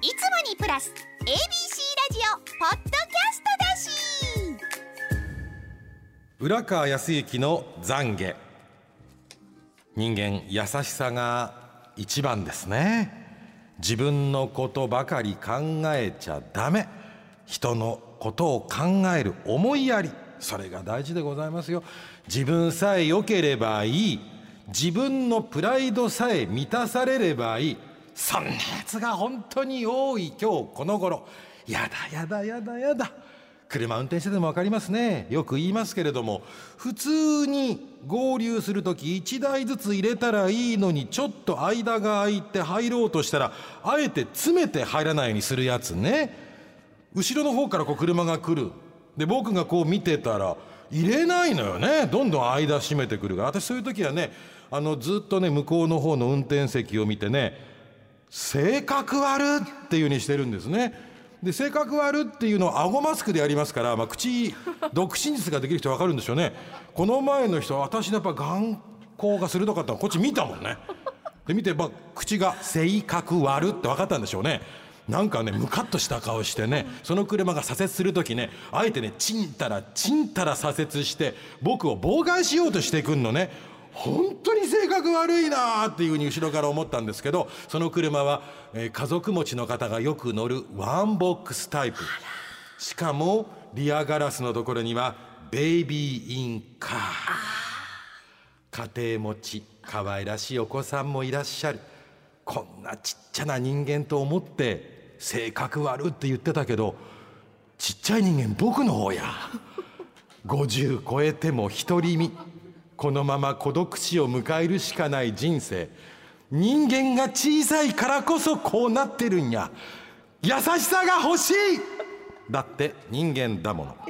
いつもにプラス ABC ラジオポッドキャストだし。浦川康之の懺悔。人間優しさが一番ですね。自分のことばかり考えちゃダメ。人のことを考える思いやり。それが大事でございますよ。自分さえ良ければいい。自分のプライドさえ満たされればいい。そんなやつが本当に多い今日この頃。やだやだやだやだ。車運転してても分かりますね。よく言いますけれども普通に合流する時1台ずつ入れたらいいのにちょっと間が空いて入ろうとしたらあえて詰めて入らないようにするやつね。後ろの方からこう車が来る。で僕がこう見てたら入れないのよね。どんどん間閉めてくる。から私そういう時はねあのずっとね向こうの方の運転席を見てね性格悪っていうにしてるんですね。で性格悪っていうのを顎マスクでやりますから、まあ、口独身術ができる人分かるんでしょうね。この前の人私のやっぱ眼光が鋭かったのこっち見たもんね。で見て、まあ、口が性格悪って分かったんでしょうね。なんかねムカッとした顔してねその車が左折する時ねあえてねちんたらちんたら左折して僕を妨害しようとしてくんのね。本当に性格悪いなっていうふうに後ろから思ったんですけどその車は、えー家族持ちの方がよく乗るワンボックスタイプ。しかもリアガラスのところには Baby in Car 家庭持ち可愛らしいお子さんもいらっしゃる。こんなちっちゃな人間と思って性格悪って言ってたけどちっちゃい人間僕の方や。50超えても独り身。このまま孤独死を迎えるしかない人生。人間が小さいからこそこうなってるんや。優しさが欲しい。だって人間だもの。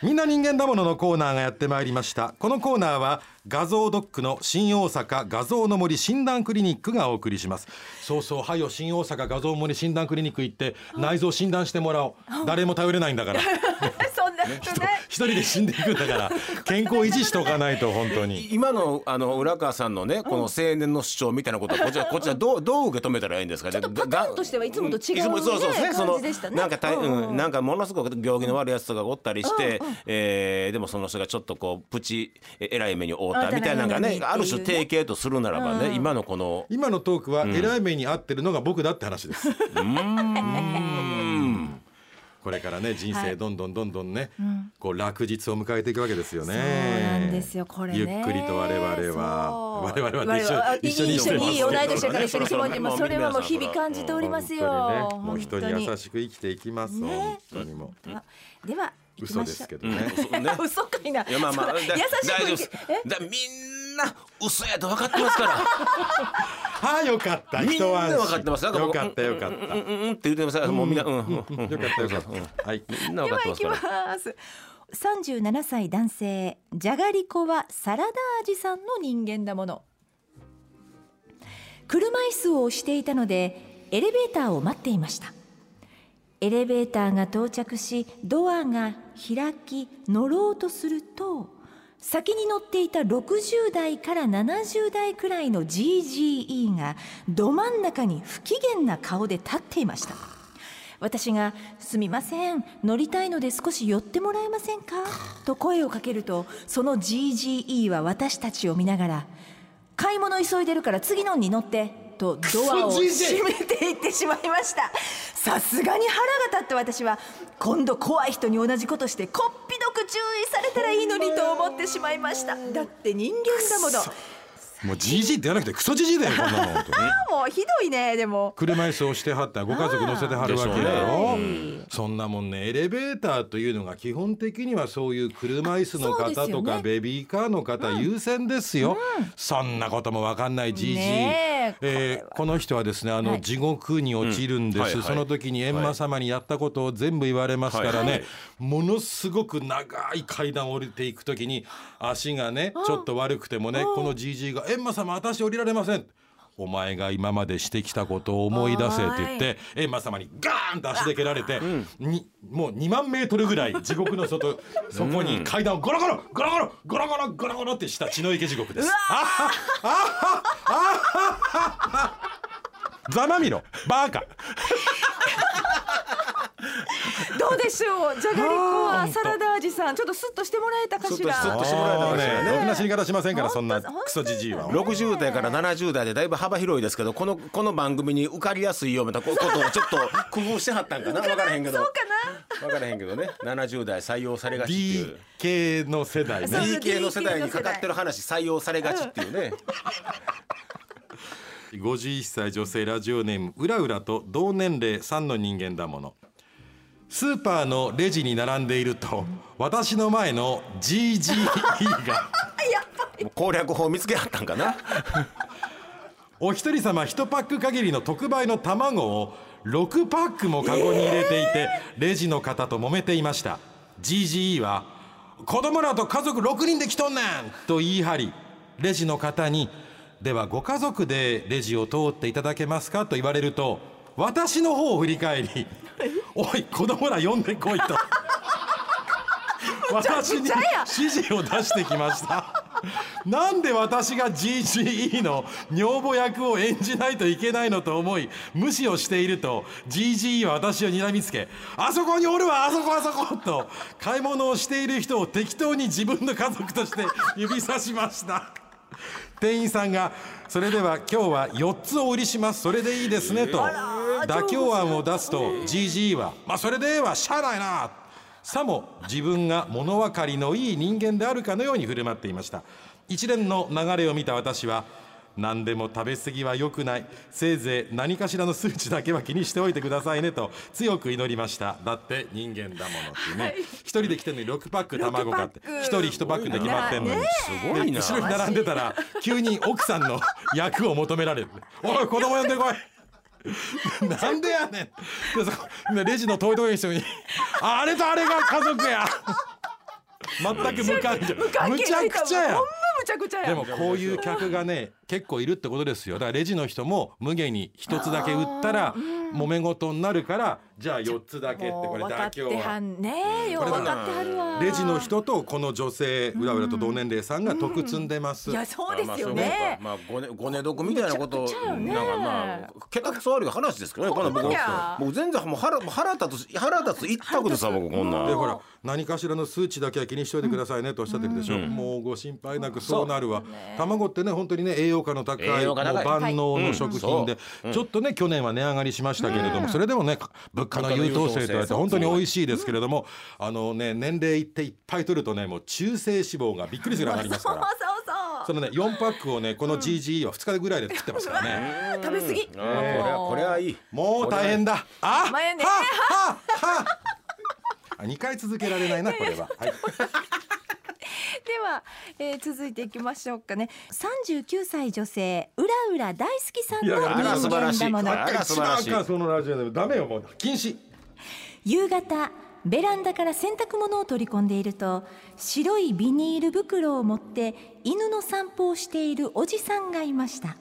みんな人間だもののコーナーがやってまいりました。このコーナーは画像ドックの新大阪画像の森診断クリニックがお送りします。そうそうはよ新大阪画像森診断クリニック行って内臓診断してもらおう。誰も頼れないんだから。一人で死んでいくんだから健康維持しておかないと本当に。今のあの浦川さんのねこの青年の主張みたいなことはこちらこちらどう どう受け止めたらいいんですか？ね。ちょっとパターンとしてはいつもと違うねいつもそうそう。その感じでしたね。なんか大うんうんうん。なんかものすごく行儀の悪いやつとかがおったりして、えーでもその人がちょっとこうプチええらい目に遭ったみたいなのがあねある種定型とするならばね、今のこの今のトークは偉い目に遭ってるのが僕だって話です、うんこれからね人はい。生どんどんどんどんね、こう落日を迎えていくわけですよね。そうなんですよこれね。ゆっくりと我々は。我々は一緒一緒にしてますいい同い年だから一緒に気持ちそろそろねもそれはもう日々感じておりますよ、本当にねもう人に優ししく生きていきます、ね。本当にもう。では嘘ですけどね、嘘かいな。いやまあまあ優しく大丈夫です。だみんな嘘やと分かってますから。は あよかった。みんな分かってます。よかったよかった、うんうんって言ってますもうみんなうんうんうん。よかったよかった、はいみん。な分かってでは行きます。からます37歳男性じゃがりこはサラダ味さんの人間だもの。車椅子を押していたのでエレベーターを待っていました。エレベーターが到着しドアが開き乗ろうとすると先に乗っていた60代から70代くらいの GGE がど真ん中に不機嫌な顔で立っていました私が「すみません乗りたいので少し寄ってもらえませんか?」と声をかけるとその GGE は私たちを見ながら「買い物急いでるから次のに乗って」とドアを閉めていってしまいました。さすがに腹が立って私は今度怖い人に同じことしてこっぴどく注意されたらいいのにと思ってしまいました。だって人間だもの。もう GG って言わなくてクソ GG だよ こんなの本当に。もうひどいねでも。車椅子をしてはったご家族乗せてはるわけだろそんなもんね。エレベーターというのが基本的にはそういう車椅子の方とか、よね。ベビーカーの方優先ですよ、そんなこともわかんない GG、ねええーこの人はですねあの、はい。地獄に落ちるんです、うん。はいはい。その時に閻魔様にやったことを全部言われますからね、はい。ものすごく長い階段を降りていく時に足がねちょっと悪くてもねこの GG が「閻魔様私降りられません」お前が今までしてきたことを思い出せって言って閻魔様にガーンと足で蹴られて、にもう2万メートルぐらい地獄の外 そこに階段をゴロゴロゴロゴロゴロゴロゴロゴロってした血の池地獄です。ざまみろバカ どうでしょう？じゃがりこはサラダ味さん。ちょっとスッとしてもらえたかしちょっとスッらとしてもらえたかしらね。ろくな死に方しませんからそんなクソじじいは。60代から70代でだいぶ幅広いですけどこのこの番組に受かりやすいような ことをちょっと工夫してはったんかな？分からへんけど。そうかな？分からへんけどね。70代採用されがちっていう。DK の世代そうね DK の世代にかかってる話採用されがちっていうね。51歳女性ラジオネームうらうらと同年齢3の人間だものスーパーのレジに並んでいると私の前の GGE が 攻略法見つけはったんかな？お一人様1パック限りの特売の卵を6パックもカゴに入れていて、レジの方と揉めていました GGE は「子供らと家族6人で来とんねん!」と言い張りレジの方に「ではご家族でレジを通っていただけますか?」と言われると私の方を振り返り「おい子供ら呼んでこい」と。私に指示を出してきました。なんで私が GGE の女房役を演じないといけないのと思い無視をしていると GGE は私を睨みつけ「あそこにおるわあそこあそこ!」と買い物をしている人を適当に自分の家族として指さしました。店員さんが「それでは今日は4つお売りします。それでいいですね」と妥協案を出すと GGE は「まあそれでええわしゃあないな」さも自分が物分かりのいい人間であるかのように振る舞っていました。一連の流れを見た私は何でも食べ過ぎは良くない。せいぜい何かしらの数値だけは気にしておいてくださいねと強く祈りました。だって人間だものっていうね一、人で来てるのに6パック卵買って6パック。一人1パックで決まってんのに、ね。すごいな。で後ろに並んでたら急に奥さんの役を求められる「おい子供呼んでこい!」なんでやねん。レジの遠いところに人に「あれとあれが家族や! 」全く無関係。ゃくちゃや。でもこういう客がね結構いるってことですよ。だからレジの人も無限に一つだけ売ったら揉め事になるからじゃあ4つだけってこれ妥協は。ねえよこれ分かってはるわ。レジの人とこの女性うらうらと同年齢さんが得積んでます。いやそうですよね。まあごねごねどくみたいなことむちゃくちゃよね。なんかまあ桁くそ悪い話ですけどねこんなん僕僕全然もう腹腹立つ腹立つ一択でさ僕こんなん。でほら何かしらの数値だけは気にしておいてくださいねとおっしゃってるでしょ、もうご心配なくそうなるわ、卵ってね本当にね栄養価の高いもう万能の食品で、ちょっとね去年は値上がりしましたけれども、それでもね物価の優等生と言われて本当に美味しいですけれども、あのね年齢いっていっぱい取るとねもう中性脂肪がびっくりするぐらい上がりますから。そうそうそのね4パックをねこの GGE は2日ぐらいで食ってますからね、食べ過ぎ。これはこれはいい。もう大変だ。あははは。あ2回続けられないなこれは、はいでは、えー、続いていきましょうかね。39歳女性うらうら大好きさんの人間だもの一番そのラジオでもダメよもう禁止夕方ベランダから洗濯物を取り込んでいると白いビニール袋を持って犬の散歩をしているおじさんがいました。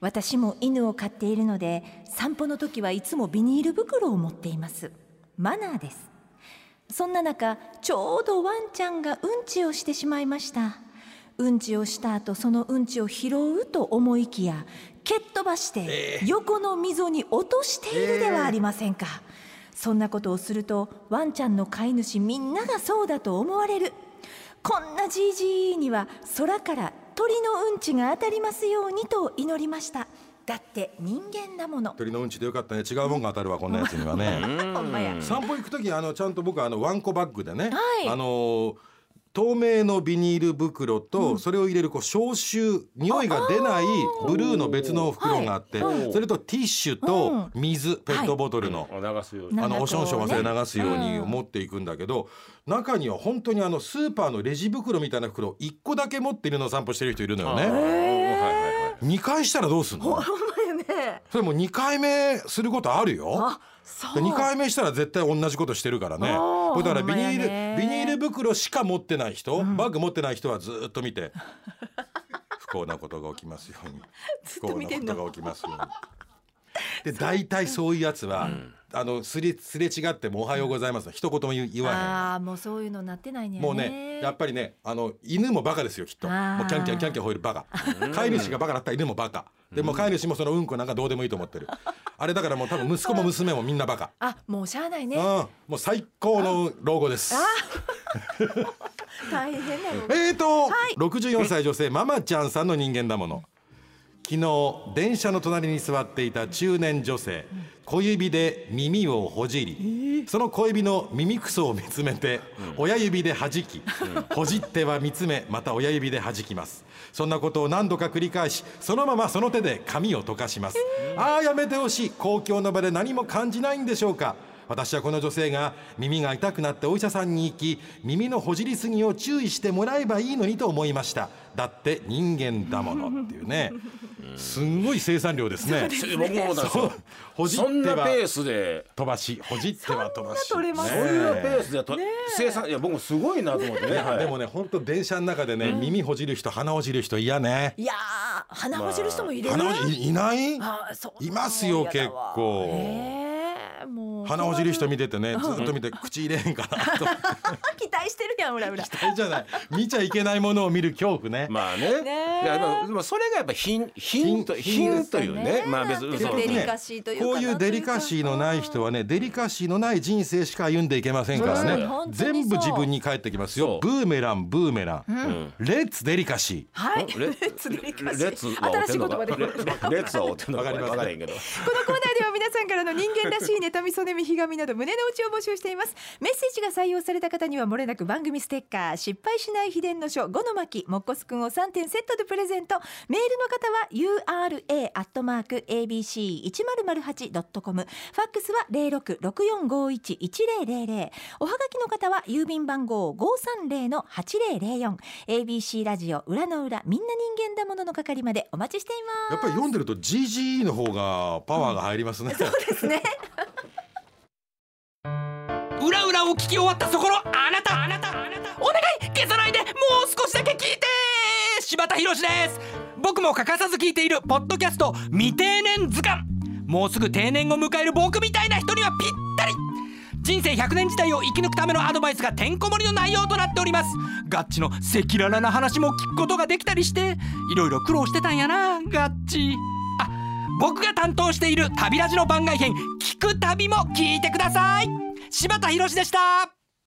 私も犬を飼っているので散歩の時はいつもビニール袋を持っています。マナーですそんな中ちょうどワンちゃんがうんちをしてしまいました。うんちをした後そのうんちを拾うと思いきや蹴っ飛ばして横の溝に落としているではありませんか、そんなことをするとワンちゃんの飼い主みんながそうだと思われる。こんなじいじいには空から鳥のうんちが当たりますようにと祈りましただって人間だもの。鳥のうんちでよかったね。違うもんが当たるわこんなやつにはね。ほんまや。散歩行く時あのちゃんと僕はあのワンコバッグでね、はい。あの透明のビニール袋と、それを入れるこう消臭匂いが出ないブルーの別の袋があって、それとティッシュと水、ペットボトルの、流すように。なあのおしょんしょん忘れね流すように持っていくんだけど、中には本当にあのスーパーのレジ袋みたいな袋1個だけ持っているのを散歩してる人いるのよね。はいはいはい2回したらどうすんの？それもう2回目することあるよ。あそう。で2回目したら絶対同じことしてるからね。だからビニール、ビニール袋しか持ってない人、バッグ持ってない人はずっと見て不幸なことが起きますように。不幸なことが起きますように。で大体そういうやつは、あのすれすれ違っても「おはようございます」の一言も言言わへん。ああもうそういうのなってないね。もうねやっぱりねあの犬もバカですよきっと。もうキャンキャンキャンキャン吠えるバカ。飼い主がバカだったら犬もバカ。でも飼い主もそのうんこなんかどうでもいいと思ってる。あれだからもう多分息子も娘もみんなバカ。あもうしゃあないね。うん。もう最高の老後です。大変なのえーと、はい。64歳女性ママちゃんさんの人間だもの昨日電車の隣に座っていた中年女性小指で耳をほじりその小指の耳くそを見つめて親指で弾きほじっては見つめまた親指で弾きます。そんなことを何度か繰り返しそのままその手で髪を溶かします。ああやめてほしい。公共の場で何も感じないんでしょうか。私はこの女性が耳が痛くなってお医者さんに行き耳のほじりすぎを注意してもらえばいいのにと思いました。だって人間だものっていうねすんごい生産量ですね。僕も思ったんですよほじっそんてはなペースで。飛ばしほじっては飛ばし。そんな取れますそんなペねースでと生産いや僕もすごいなと思ってね、はい。でもね本当電車の中でね、耳ほじる人鼻ほじる人嫌ね。いやー鼻ほじる人もいる、鼻ほじいい？ないいますよ結構鼻ほじる人見ててねずっと見て口入れへんかなと。期待してるやん裏裏。期待じゃない。見ちゃいけないものを見る恐怖ね。まあね。ねいやでもそれがやっぱ品品と品品というね。まあ別にそうデリカシーというかこういうデリカシーのない人はねデリカシーのない人生しか歩んでいけませんからうんね全部自分に返ってきますよ。ブーメランブーメラン。レッツデリカシはい。レレッツデリカシー。レッツは合新しい言葉で。レレッツは合ってんのか？わかります。分からへんけど。このコーナーでは皆さんからの人間らしい妬み、そねみ、ひがみなど胸の内を募集しています。メッセージが採用された方にはもれなく番組ステッカー、失敗しない秘伝の書、五の巻、もっこすくんを3点セットでプレゼント。メールの方は ura アットマーク abc 一0 0 8ドットコム。ファックスは零六六四五一一零零零。おはがきの方は郵便番号五三零の八零零四。ABC ラジオ裏の裏みんな人間だものの係までお待ちしています。やっぱり読んでると GG の方がパワーが入りますね、ですね。を聞き終わったそこのあなたあなたあなたお願い消さないでもう少しだけ聞いて柴田博です。僕も欠かさず聞いているポッドキャスト未定年図鑑。もうすぐ定年を迎える僕みたいな人にはぴったり。人生100年時代を生き抜くためのアドバイスがてんこ盛りの内容となっております。ガッチの赤裸々な話も聞くことができたりしていろいろ苦労してたんやなガッチ。あ僕が担当している旅ラジの番外編聞く旅も聞いてください。柴田博でした。